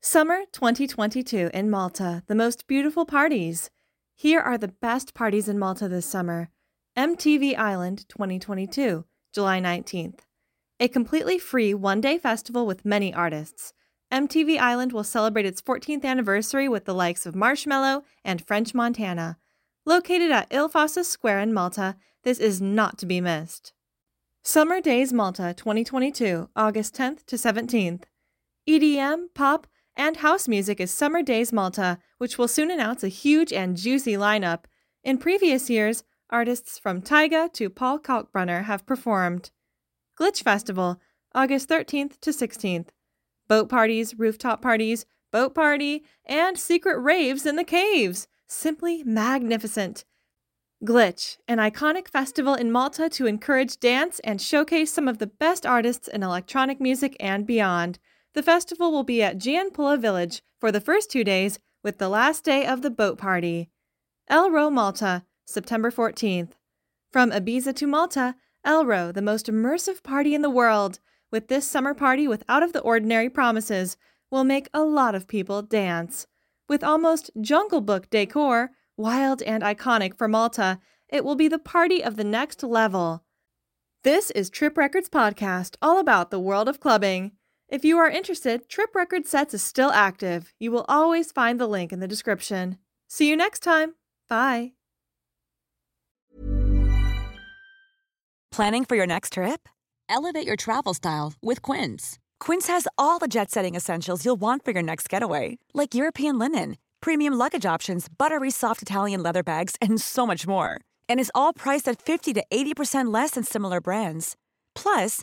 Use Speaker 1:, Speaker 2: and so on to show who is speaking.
Speaker 1: Summer 2022 in Malta, the most beautiful parties. Here are the best parties in Malta this summer. MTV Island 2022, July 19th. A completely free one day festival with many artists. MTV Island will celebrate its 14th anniversary with the likes of Marshmello and French Montana. Located at Il Fossa Square in Malta, this is not to be missed. Summer Days Malta 2022, August 10th to 17th. EDM, pop, and house music is Summer Days Malta, which will soon announce a huge and juicy lineup. In previous years, artists from Tyga to Paul Kalkbrenner have performed. Glitch Festival, August 13th to 16th. Boat parties, rooftop parties, boat party, and secret raves in the caves. Simply magnificent. Glitch, an iconic festival in Malta to encourage dance and showcase some of the best artists in electronic music and beyond. The festival will be at Gianpula Village for the first two days, with the last day of the boat party. Elrow Malta, September 14th. From Ibiza to Malta, Elrow, the most immersive party in the world, with this summer party with out of the ordinary promises, will make a lot of people dance. With almost Jungle Book decor, wild and iconic for Malta, it will be the party of the next level. This is Trip Records Podcast, all about the world of clubbing. If you are interested, Trip Record Sets is still active. You will always find the link in the description. See you next time. Bye.
Speaker 2: Planning for your next trip? Elevate your travel style with Quince. Quince has all the jet setting essentials you'll want for your next getaway, like European linen, premium luggage options, buttery soft Italian leather bags, and so much more. And is all priced at 50 to 80% less than similar brands. Plus,